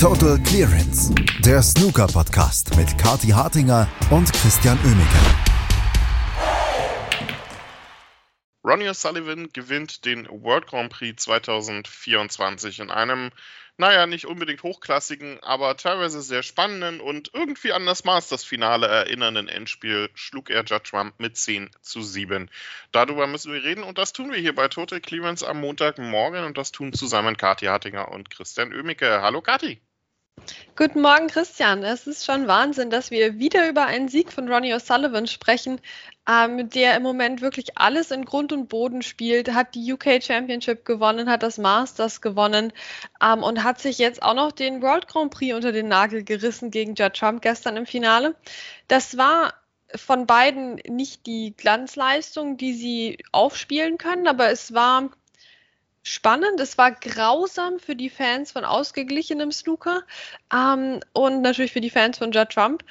Total Clearance, der Snooker-Podcast mit Kati Hartinger und Christian Oemeke. Ronnie O'Sullivan gewinnt den World Grand Prix 2024 in einem, naja, nicht unbedingt hochklassigen, aber teilweise sehr spannenden und irgendwie an das Masters-Finale erinnernden Endspiel schlug er Judge Trump mit 10 zu 7. Darüber müssen wir reden und das tun wir hier bei Total Clearance am Montagmorgen und das tun zusammen Kati Hartinger und Christian Oemeke. Hallo Kati. Guten Morgen, Christian. Es ist schon Wahnsinn, dass wir wieder über einen Sieg von Ronnie O'Sullivan sprechen, ähm, der im Moment wirklich alles in Grund und Boden spielt, hat die UK Championship gewonnen, hat das Masters gewonnen ähm, und hat sich jetzt auch noch den World Grand Prix unter den Nagel gerissen gegen Judd Trump gestern im Finale. Das war von beiden nicht die Glanzleistung, die sie aufspielen können, aber es war spannend. Es war grausam für die Fans von ausgeglichenem Snooker ähm, und natürlich für die Fans von Judd Trump.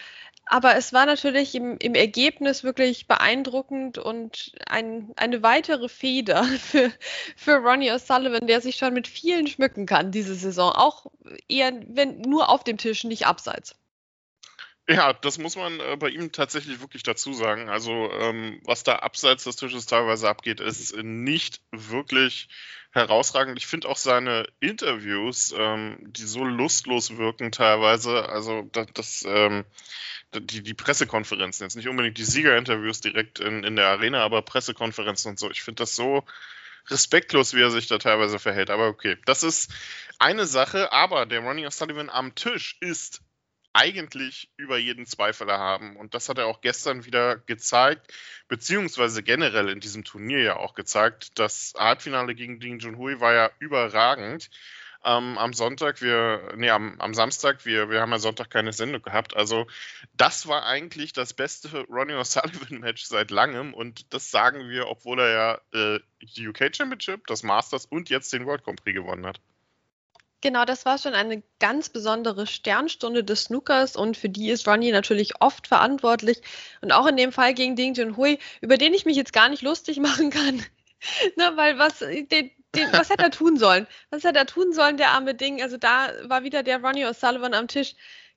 Aber es war natürlich im, im Ergebnis wirklich beeindruckend und ein, eine weitere Feder für, für Ronnie O'Sullivan, der sich schon mit vielen schmücken kann diese Saison. Auch eher, wenn nur auf dem Tisch, nicht abseits. Ja, das muss man äh, bei ihm tatsächlich wirklich dazu sagen. Also, ähm, was da abseits des Tisches teilweise abgeht, ist nicht wirklich herausragend. Ich finde auch seine Interviews, ähm, die so lustlos wirken teilweise, also das, das ähm, die, die Pressekonferenzen, jetzt nicht unbedingt die Siegerinterviews direkt in, in der Arena, aber Pressekonferenzen und so. Ich finde das so respektlos, wie er sich da teilweise verhält. Aber okay, das ist eine Sache, aber der Ronnie O'Sullivan am Tisch ist eigentlich über jeden Zweifel erhaben. Und das hat er auch gestern wieder gezeigt, beziehungsweise generell in diesem Turnier ja auch gezeigt. Das Halbfinale gegen Ding Junhui war ja überragend. Ähm, am Sonntag, wir, nee, am, am Samstag, wir, wir haben ja Sonntag keine Sendung gehabt. Also, das war eigentlich das beste Ronnie O'Sullivan-Match seit langem und das sagen wir, obwohl er ja äh, die UK Championship, das Masters und jetzt den World Grand Prix gewonnen hat. Genau, das war schon eine ganz besondere Sternstunde des Snookers und für die ist Ronnie natürlich oft verantwortlich und auch in dem Fall gegen Ding Junhui, über den ich mich jetzt gar nicht lustig machen kann. ne, weil was, den, den, was hätte er tun sollen? Was hätte er tun sollen, der arme Ding? Also da war wieder der Ronnie O'Sullivan am Tisch,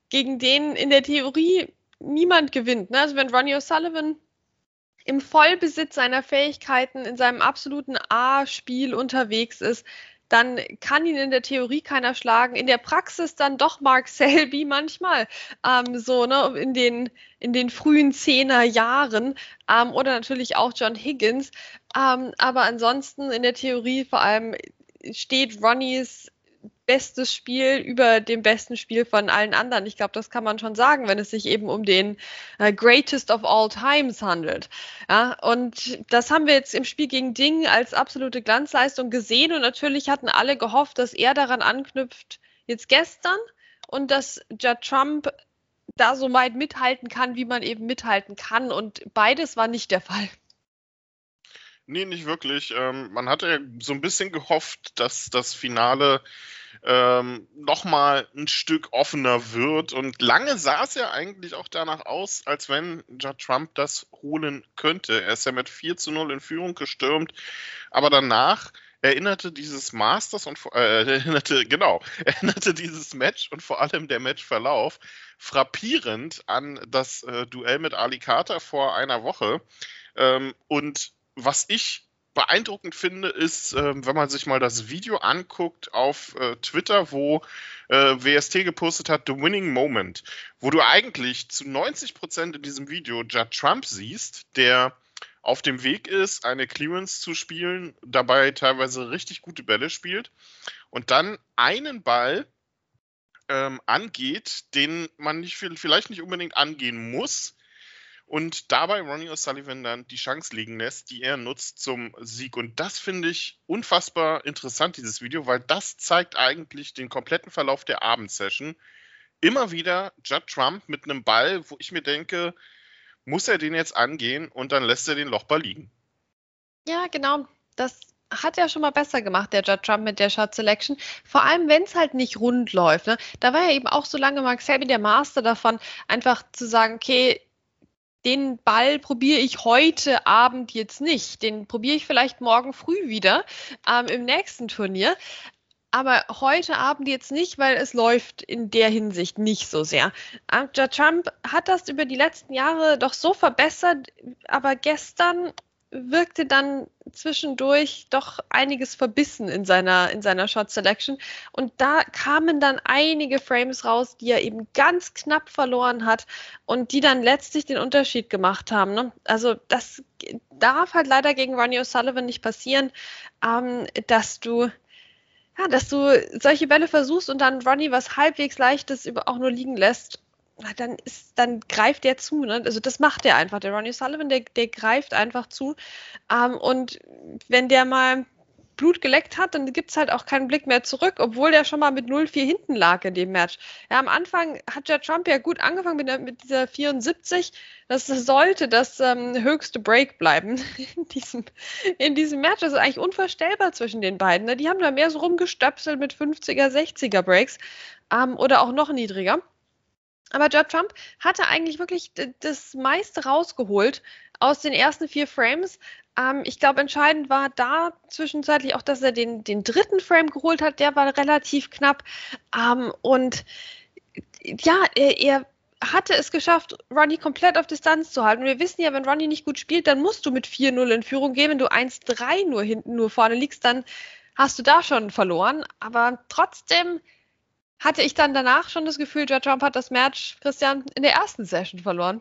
gegen den in der Theorie niemand gewinnt. Ne? Also wenn Ronnie O'Sullivan im Vollbesitz seiner Fähigkeiten in seinem absoluten A-Spiel unterwegs ist, dann kann ihn in der Theorie keiner schlagen. In der Praxis dann doch Mark Selby manchmal. Ähm, so, ne, in den, in den frühen Zehner Jahren. Ähm, oder natürlich auch John Higgins. Ähm, aber ansonsten in der Theorie vor allem steht Ronnies bestes Spiel über dem besten Spiel von allen anderen. Ich glaube, das kann man schon sagen, wenn es sich eben um den äh, Greatest of All Times handelt. Ja, und das haben wir jetzt im Spiel gegen Ding als absolute Glanzleistung gesehen und natürlich hatten alle gehofft, dass er daran anknüpft jetzt gestern und dass Judd Trump da so weit mithalten kann, wie man eben mithalten kann. Und beides war nicht der Fall. Nee, nicht wirklich. Ähm, man hatte so ein bisschen gehofft, dass das Finale ähm, nochmal ein Stück offener wird. Und lange sah es ja eigentlich auch danach aus, als wenn Judd Trump das holen könnte. Er ist ja mit 4 zu 0 in Führung gestürmt, aber danach erinnerte dieses Masters und äh, erinnerte, genau, erinnerte dieses Match und vor allem der Matchverlauf frappierend an das äh, Duell mit Ali Carter vor einer Woche. Ähm, und was ich beeindruckend finde, ist, äh, wenn man sich mal das Video anguckt auf äh, Twitter, wo äh, WST gepostet hat, The Winning Moment, wo du eigentlich zu 90 Prozent in diesem Video Judd Trump siehst, der auf dem Weg ist, eine Clearance zu spielen, dabei teilweise richtig gute Bälle spielt und dann einen Ball ähm, angeht, den man nicht, vielleicht nicht unbedingt angehen muss, und dabei Ronnie O'Sullivan dann die Chance liegen lässt, die er nutzt zum Sieg. Und das finde ich unfassbar interessant, dieses Video, weil das zeigt eigentlich den kompletten Verlauf der Abendsession. Immer wieder Judd Trump mit einem Ball, wo ich mir denke, muss er den jetzt angehen und dann lässt er den Lochball liegen. Ja, genau. Das hat er schon mal besser gemacht, der Judd Trump mit der Shot Selection. Vor allem, wenn es halt nicht rund läuft. Ne? Da war ja eben auch so lange Mark Selby der Master davon, einfach zu sagen, okay, den Ball probiere ich heute Abend jetzt nicht. Den probiere ich vielleicht morgen früh wieder ähm, im nächsten Turnier. aber heute Abend jetzt nicht, weil es läuft in der Hinsicht nicht so sehr. Ja, Trump hat das über die letzten Jahre doch so verbessert, aber gestern wirkte dann zwischendurch doch einiges verbissen in seiner, in seiner Shot Selection. Und da kamen dann einige Frames raus, die er eben ganz knapp verloren hat und die dann letztlich den Unterschied gemacht haben. Ne? Also das darf halt leider gegen Ronnie O'Sullivan nicht passieren, ähm, dass du ja, dass du solche Bälle versuchst und dann Ronnie was halbwegs leichtes auch nur liegen lässt dann ist, dann greift der zu. Ne? Also das macht der einfach. Der Ronnie Sullivan, der, der greift einfach zu. Ähm, und wenn der mal Blut geleckt hat, dann gibt es halt auch keinen Blick mehr zurück, obwohl der schon mal mit 0-4 hinten lag in dem Match. Ja, am Anfang hat ja Trump ja gut angefangen mit, der, mit dieser 74. Das sollte das ähm, höchste Break bleiben in diesem, in diesem Match. Das ist eigentlich unvorstellbar zwischen den beiden. Ne? Die haben da mehr so rumgestöpselt mit 50er, 60er Breaks ähm, oder auch noch niedriger. Aber Judd Trump hatte eigentlich wirklich das meiste rausgeholt aus den ersten vier Frames. Ähm, ich glaube, entscheidend war da zwischenzeitlich auch, dass er den, den dritten Frame geholt hat. Der war relativ knapp. Ähm, und ja, er, er hatte es geschafft, Ronnie komplett auf Distanz zu halten. Wir wissen ja, wenn Ronnie nicht gut spielt, dann musst du mit 4-0 in Führung gehen. Wenn du 1-3 nur hinten, nur vorne liegst, dann hast du da schon verloren. Aber trotzdem hatte ich dann danach schon das Gefühl, Judge Trump hat das Match, Christian, in der ersten Session verloren.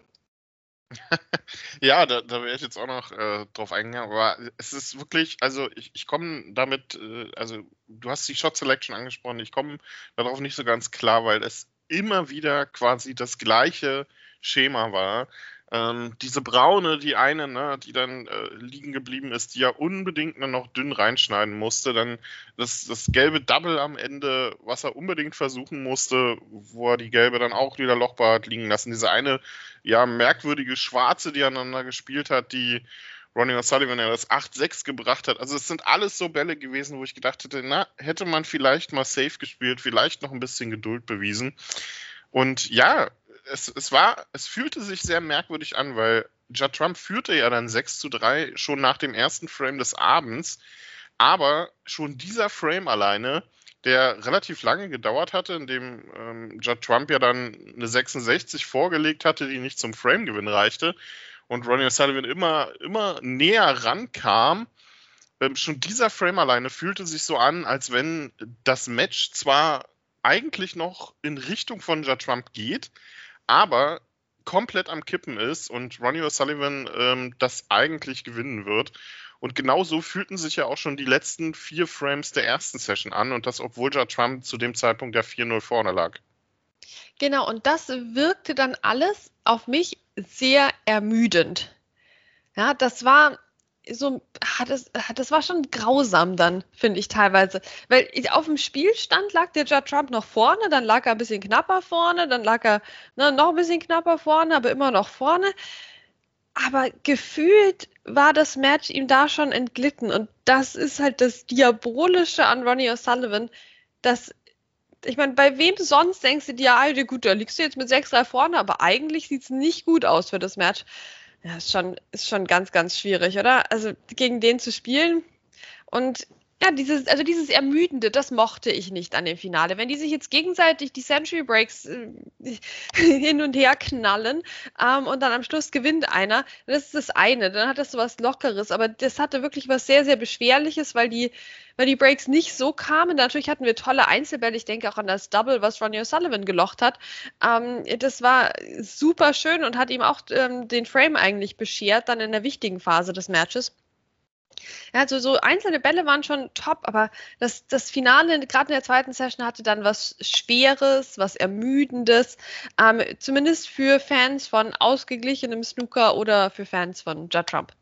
ja, da, da wäre ich jetzt auch noch äh, drauf eingegangen, aber es ist wirklich, also ich, ich komme damit, äh, also du hast die Shot Selection angesprochen, ich komme darauf nicht so ganz klar, weil es immer wieder quasi das gleiche Schema war. Ähm, diese braune, die eine, ne, die dann äh, liegen geblieben ist, die ja unbedingt nur noch dünn reinschneiden musste. Dann das, das gelbe Double am Ende, was er unbedingt versuchen musste, wo er die gelbe dann auch wieder lochbar hat liegen lassen. Diese eine, ja, merkwürdige schwarze, die er aneinander gespielt hat, die Ronnie O'Sullivan ja das 8-6 gebracht hat. Also es sind alles so Bälle gewesen, wo ich gedacht hätte, na, hätte man vielleicht mal safe gespielt, vielleicht noch ein bisschen Geduld bewiesen. Und ja, es, es war, es fühlte sich sehr merkwürdig an, weil Judd Trump führte ja dann 6 zu 3 schon nach dem ersten Frame des Abends. Aber schon dieser Frame alleine, der relativ lange gedauert hatte, in dem ähm, Judd Trump ja dann eine 66 vorgelegt hatte, die nicht zum Frame-Gewinn reichte und Ronnie O'Sullivan immer, immer näher rankam, ähm, schon dieser Frame alleine fühlte sich so an, als wenn das Match zwar eigentlich noch in Richtung von Judd Trump geht, aber komplett am Kippen ist und Ronnie O'Sullivan ähm, das eigentlich gewinnen wird. Und genau so fühlten sich ja auch schon die letzten vier Frames der ersten Session an und das, obwohl ja Trump zu dem Zeitpunkt der 4-0 vorne lag. Genau, und das wirkte dann alles auf mich sehr ermüdend. Ja, das war so, das, das war schon grausam dann, finde ich teilweise. Weil auf dem Spielstand lag der Judd Trump noch vorne, dann lag er ein bisschen knapper vorne, dann lag er ne, noch ein bisschen knapper vorne, aber immer noch vorne. Aber gefühlt war das Match ihm da schon entglitten. Und das ist halt das Diabolische an Ronnie O'Sullivan, dass ich meine, bei wem sonst denkst du dir, ja, gut, da liegst du jetzt mit 6-3 vorne, aber eigentlich sieht es nicht gut aus für das Match. Ja, ist schon, ist schon ganz, ganz schwierig, oder? Also gegen den zu spielen. Und ja, dieses, also dieses Ermüdende, das mochte ich nicht an dem Finale. Wenn die sich jetzt gegenseitig die Century Breaks äh, hin und her knallen ähm, und dann am Schluss gewinnt einer, das ist das eine, dann hat das so was Lockeres. Aber das hatte wirklich was sehr, sehr Beschwerliches, weil die, weil die Breaks nicht so kamen. Natürlich hatten wir tolle Einzelbälle. Ich denke auch an das Double, was Ronnie O'Sullivan gelocht hat. Ähm, das war super schön und hat ihm auch ähm, den Frame eigentlich beschert, dann in der wichtigen Phase des Matches. Ja, also so einzelne Bälle waren schon top, aber das, das Finale, gerade in der zweiten Session, hatte dann was Schweres, was Ermüdendes, ähm, zumindest für Fans von ausgeglichenem Snooker oder für Fans von Judd Trump.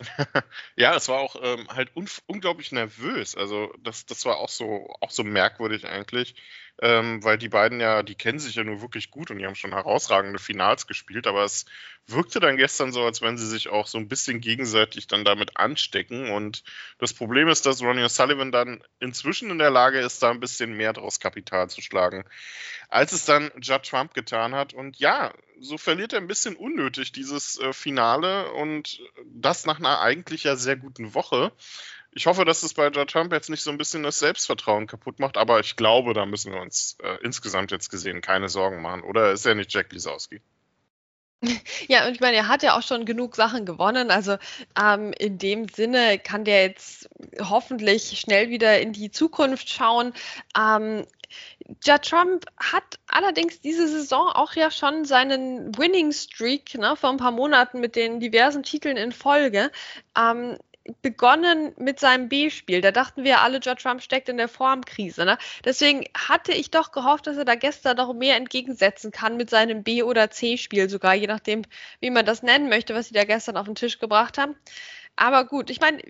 ja, es war auch ähm, halt un unglaublich nervös. Also das, das war auch so, auch so merkwürdig eigentlich ähm, weil die beiden ja, die kennen sich ja nur wirklich gut und die haben schon herausragende Finals gespielt, aber es wirkte dann gestern so, als wenn sie sich auch so ein bisschen gegenseitig dann damit anstecken. Und das Problem ist, dass Ronnie O'Sullivan dann inzwischen in der Lage ist, da ein bisschen mehr draus Kapital zu schlagen, als es dann Judd Trump getan hat. Und ja, so verliert er ein bisschen unnötig dieses äh, Finale und das nach einer eigentlich ja sehr guten Woche Ich hoffe, dass es bei Judd Trump jetzt nicht so ein bisschen das Selbstvertrauen kaputt macht, aber ich glaube, da müssen wir uns äh, insgesamt jetzt gesehen keine Sorgen machen. Oder ist er nicht Jack Lisowski? Ja, und ich meine, er hat ja auch schon genug Sachen gewonnen. Also ähm, in dem Sinne kann der jetzt hoffentlich schnell wieder in die Zukunft schauen. Ähm, ja, Trump hat allerdings diese Saison auch ja schon seinen Winning Streak ne, vor ein paar Monaten mit den diversen Titeln in Folge. Ähm, begonnen mit seinem B-Spiel. Da dachten wir alle, George Trump steckt in der Formkrise. Ne? Deswegen hatte ich doch gehofft, dass er da gestern noch mehr entgegensetzen kann mit seinem B- oder C-Spiel sogar, je nachdem, wie man das nennen möchte, was sie da gestern auf den Tisch gebracht haben. Aber gut, ich meine,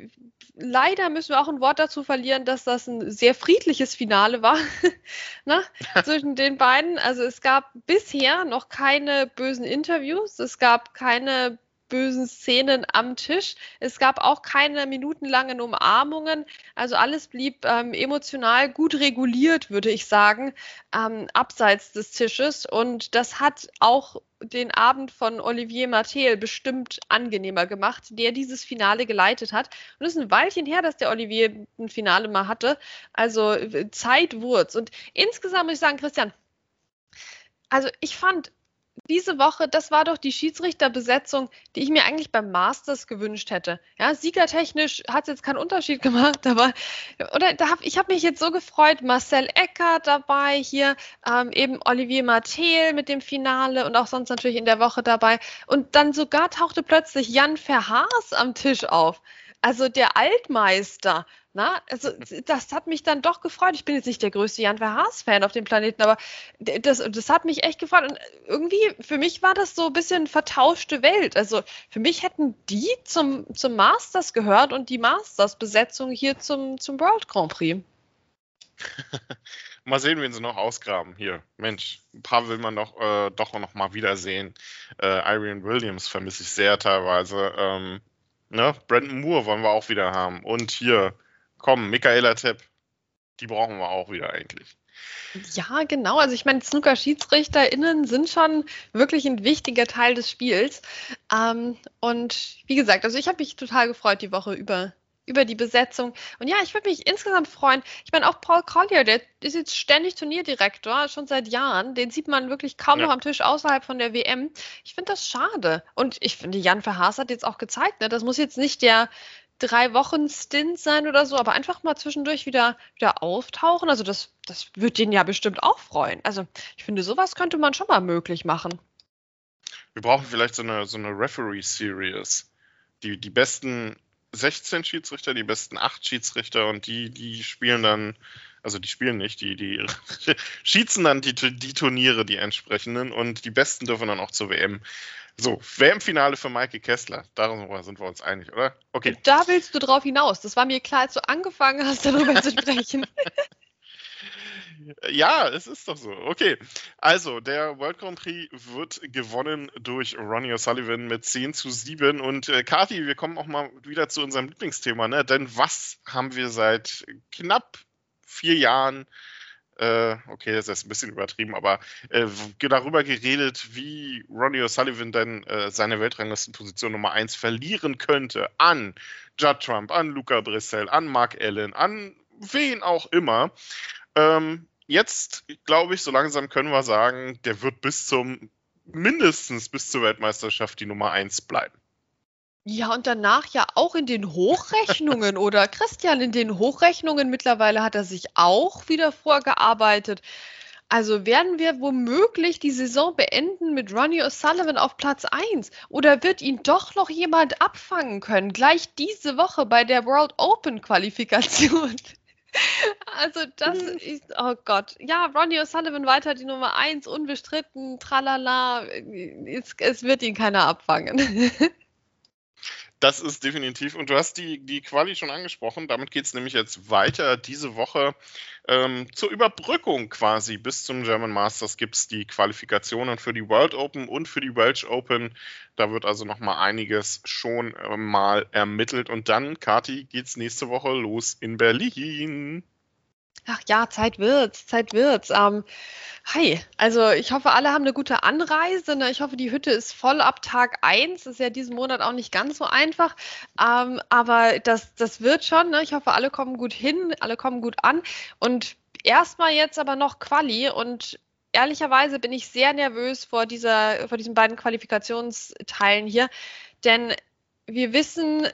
leider müssen wir auch ein Wort dazu verlieren, dass das ein sehr friedliches Finale war ne? zwischen den beiden. Also es gab bisher noch keine bösen Interviews, es gab keine bösen Szenen am Tisch. Es gab auch keine minutenlangen Umarmungen. Also alles blieb ähm, emotional gut reguliert, würde ich sagen, ähm, abseits des Tisches. Und das hat auch den Abend von Olivier Martel bestimmt angenehmer gemacht, der dieses Finale geleitet hat. Und es ist ein Weilchen her, dass der Olivier ein Finale mal hatte. Also äh, Zeit wurz. Und insgesamt muss ich sagen, Christian, also ich fand diese Woche, das war doch die Schiedsrichterbesetzung, die ich mir eigentlich beim Masters gewünscht hätte. Ja, siegertechnisch hat es jetzt keinen Unterschied gemacht, aber oder da hab, ich habe mich jetzt so gefreut, Marcel Eckert dabei, hier ähm, eben Olivier Martel mit dem Finale und auch sonst natürlich in der Woche dabei. Und dann sogar tauchte plötzlich Jan Verhaas am Tisch auf. Also der Altmeister na, also das hat mich dann doch gefreut. Ich bin jetzt nicht der größte Jan Verhaas-Fan auf dem Planeten, aber das, das hat mich echt gefreut. Und irgendwie, für mich war das so ein bisschen vertauschte Welt. Also für mich hätten die zum, zum Masters gehört und die Masters-Besetzung hier zum, zum World Grand Prix. mal sehen, wen sie noch ausgraben. Hier, Mensch, ein paar will man doch, äh, doch noch mal wiedersehen. Äh, Irene Williams vermisse ich sehr teilweise. Ähm, ne? Brandon Moore wollen wir auch wieder haben. Und hier Komm, Michaela Tepp, die brauchen wir auch wieder eigentlich. Ja, genau. Also ich meine, Snooker-SchiedsrichterInnen sind schon wirklich ein wichtiger Teil des Spiels. Ähm, und wie gesagt, also ich habe mich total gefreut die Woche über, über die Besetzung. Und ja, ich würde mich insgesamt freuen. Ich meine, auch Paul Collier, der ist jetzt ständig Turnierdirektor, schon seit Jahren. Den sieht man wirklich kaum ja. noch am Tisch außerhalb von der WM. Ich finde das schade. Und ich finde, Jan Verhaas hat jetzt auch gezeigt, ne, das muss jetzt nicht der drei Wochen Stint sein oder so, aber einfach mal zwischendurch wieder, wieder auftauchen. Also das, das wird den ja bestimmt auch freuen. Also ich finde, sowas könnte man schon mal möglich machen. Wir brauchen vielleicht so eine, so eine Referee-Series. Die, die besten 16 Schiedsrichter, die besten 8 Schiedsrichter und die, die spielen dann, also die spielen nicht, die, die schießen dann die, die Turniere, die entsprechenden und die Besten dürfen dann auch zur WM. So, WM-Finale für Maike Kessler. Darüber sind wir uns einig, oder? Okay. Da willst du drauf hinaus. Das war mir klar, als du angefangen hast, darüber zu sprechen. Ja, es ist doch so. Okay. Also, der World Grand Prix wird gewonnen durch Ronnie O'Sullivan mit 10 zu 7. Und äh, Kathi, wir kommen auch mal wieder zu unserem Lieblingsthema, ne? Denn was haben wir seit knapp vier Jahren okay, das ist ein bisschen übertrieben, aber äh, darüber geredet, wie Ronnie O'Sullivan denn äh, seine Weltranglistenposition Nummer 1 verlieren könnte an Judd Trump, an Luca Brissell, an Mark Allen, an wen auch immer. Ähm, jetzt, glaube ich, so langsam können wir sagen, der wird bis zum, mindestens bis zur Weltmeisterschaft die Nummer 1 bleiben. Ja, und danach ja auch in den Hochrechnungen, oder Christian, in den Hochrechnungen mittlerweile hat er sich auch wieder vorgearbeitet. Also werden wir womöglich die Saison beenden mit Ronnie O'Sullivan auf Platz 1? Oder wird ihn doch noch jemand abfangen können? Gleich diese Woche bei der World Open Qualifikation. Also das hm. ist, oh Gott. Ja, Ronnie O'Sullivan weiter die Nummer 1, unbestritten, tralala. Es, es wird ihn keiner abfangen. Das ist definitiv. Und du hast die, die Quali schon angesprochen. Damit geht es nämlich jetzt weiter. Diese Woche ähm, zur Überbrückung quasi bis zum German Masters gibt es die Qualifikationen für die World Open und für die Welsh Open. Da wird also noch mal einiges schon äh, mal ermittelt. Und dann, Kati, es nächste Woche los in Berlin. Ach ja, Zeit wird's, Zeit wird's. Ähm, hi, also ich hoffe, alle haben eine gute Anreise. Ne? Ich hoffe, die Hütte ist voll ab Tag 1. Ist ja diesen Monat auch nicht ganz so einfach. Ähm, aber das, das wird schon. Ne? Ich hoffe, alle kommen gut hin, alle kommen gut an. Und erstmal jetzt aber noch Quali. Und ehrlicherweise bin ich sehr nervös vor, dieser, vor diesen beiden Qualifikationsteilen hier. Denn wir wissen,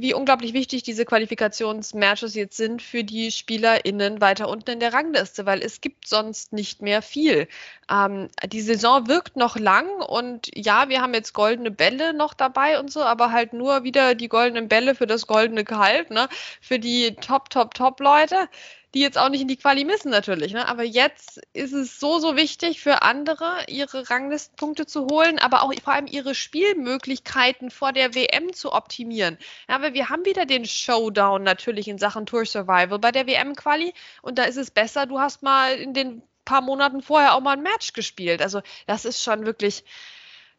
wie unglaublich wichtig diese Qualifikationsmatches jetzt sind für die SpielerInnen weiter unten in der Rangliste, weil es gibt sonst nicht mehr viel. Ähm, die Saison wirkt noch lang und ja, wir haben jetzt goldene Bälle noch dabei und so, aber halt nur wieder die goldenen Bälle für das goldene Gehalt, ne? Für die Top, Top, Top-Leute die jetzt auch nicht in die Quali missen natürlich. Ne? Aber jetzt ist es so, so wichtig für andere, ihre Ranglistenpunkte zu holen, aber auch vor allem ihre Spielmöglichkeiten vor der WM zu optimieren. Ja, aber wir haben wieder den Showdown natürlich in Sachen Tour Survival bei der WM-Quali und da ist es besser, du hast mal in den paar Monaten vorher auch mal ein Match gespielt. Also das ist schon wirklich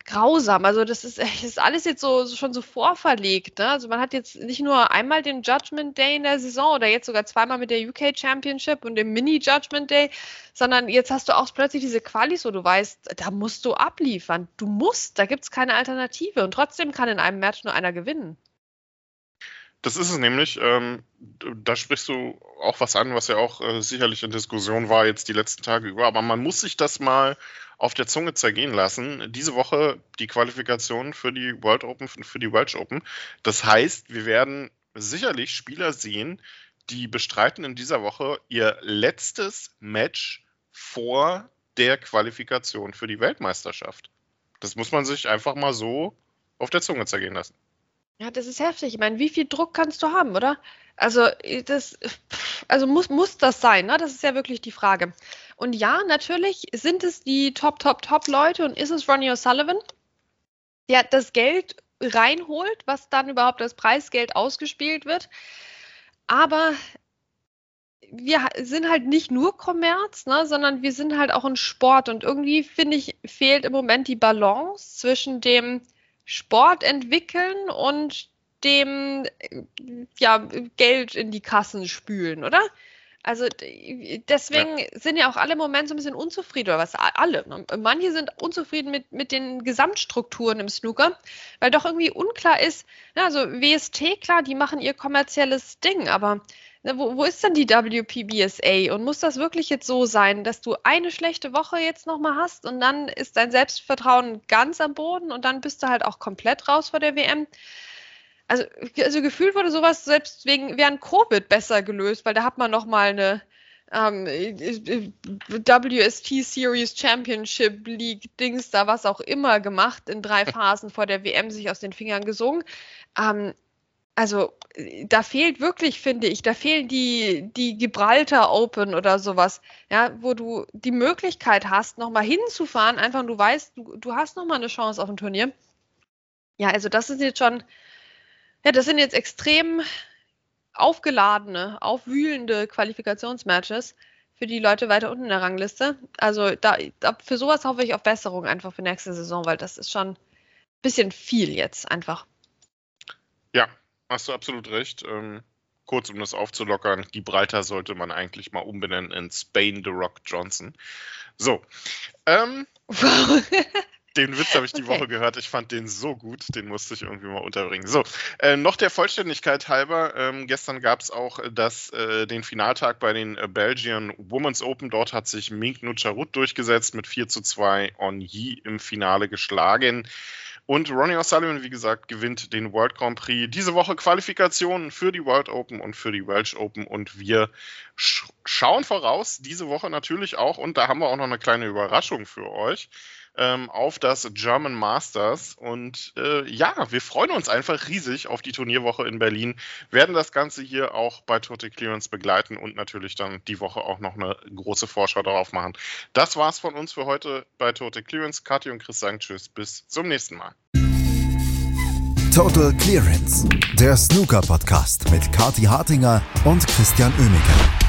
grausam. Also das ist, ist alles jetzt so, so schon so vorverlegt. Ne? Also man hat jetzt nicht nur einmal den Judgment Day in der Saison oder jetzt sogar zweimal mit der UK Championship und dem Mini Judgment Day, sondern jetzt hast du auch plötzlich diese Qualis, wo du weißt, da musst du abliefern. Du musst, da gibt es keine Alternative und trotzdem kann in einem Match nur einer gewinnen. Das ist es nämlich. Ähm, da sprichst du auch was an, was ja auch äh, sicherlich in Diskussion war jetzt die letzten Tage über. Aber man muss sich das mal auf der Zunge zergehen lassen. Diese Woche die Qualifikation für die World Open, für die Welsh Open. Das heißt, wir werden sicherlich Spieler sehen, die bestreiten in dieser Woche ihr letztes Match vor der Qualifikation für die Weltmeisterschaft. Das muss man sich einfach mal so auf der Zunge zergehen lassen. Ja, das ist heftig. Ich meine, wie viel Druck kannst du haben, oder? Also, das, also muss, muss das sein, ne? Das ist ja wirklich die Frage. Und ja, natürlich sind es die Top, Top, Top-Leute und ist es Ronnie O'Sullivan, der das Geld reinholt, was dann überhaupt als Preisgeld ausgespielt wird. Aber wir sind halt nicht nur Kommerz, ne, sondern wir sind halt auch ein Sport. Und irgendwie, finde ich, fehlt im Moment die Balance zwischen dem Sport entwickeln und dem ja, Geld in die Kassen spülen, oder? Also deswegen ja. sind ja auch alle im Moment so ein bisschen unzufrieden, oder was alle. Manche sind unzufrieden mit, mit den Gesamtstrukturen im Snooker, weil doch irgendwie unklar ist, ja, also WST, klar, die machen ihr kommerzielles Ding, aber ne, wo, wo ist denn die WPBSA? Und muss das wirklich jetzt so sein, dass du eine schlechte Woche jetzt nochmal hast und dann ist dein Selbstvertrauen ganz am Boden und dann bist du halt auch komplett raus vor der WM? Also, also gefühlt wurde sowas selbst wegen während Covid besser gelöst, weil da hat man noch mal eine ähm, WST Series Championship League Dings da was auch immer gemacht in drei Phasen vor der WM sich aus den Fingern gesungen. Ähm, also da fehlt wirklich, finde ich, da fehlen die, die Gibraltar Open oder sowas, ja, wo du die Möglichkeit hast, nochmal hinzufahren, einfach du weißt, du, du hast nochmal eine Chance auf ein Turnier. Ja, also das ist jetzt schon, ja, das sind jetzt extrem aufgeladene, aufwühlende Qualifikationsmatches für die Leute weiter unten in der Rangliste. Also da, da, für sowas hoffe ich auf Besserung einfach für nächste Saison, weil das ist schon ein bisschen viel jetzt einfach. Ja, hast du absolut recht. Ähm, kurz, um das aufzulockern, Gibraltar sollte man eigentlich mal umbenennen in Spain The Rock Johnson. So. Ähm. Den Witz habe ich die okay. Woche gehört. Ich fand den so gut, den musste ich irgendwie mal unterbringen. So, äh, noch der Vollständigkeit halber. Ähm, gestern gab es auch das, äh, den Finaltag bei den äh, Belgian Women's Open. Dort hat sich Mink Nucharut durchgesetzt mit 4 zu 2 On Yi im Finale geschlagen. Und Ronnie O'Sullivan, wie gesagt, gewinnt den World Grand Prix. Diese Woche Qualifikationen für die World Open und für die Welsh Open. Und wir sch schauen voraus, diese Woche natürlich auch. Und da haben wir auch noch eine kleine Überraschung für euch ähm, auf das German Masters. Und äh, ja, wir freuen uns einfach riesig auf die Turnierwoche in Berlin, werden das Ganze hier auch bei Total Clearance begleiten und natürlich dann die Woche auch noch eine große Vorschau darauf machen. Das war's von uns für heute bei Total Clearance. Kathi und Chris sagen Tschüss, bis zum nächsten Mal. Total Clearance, der Snooker-Podcast mit Kathi Hartinger und Christian Oemeke.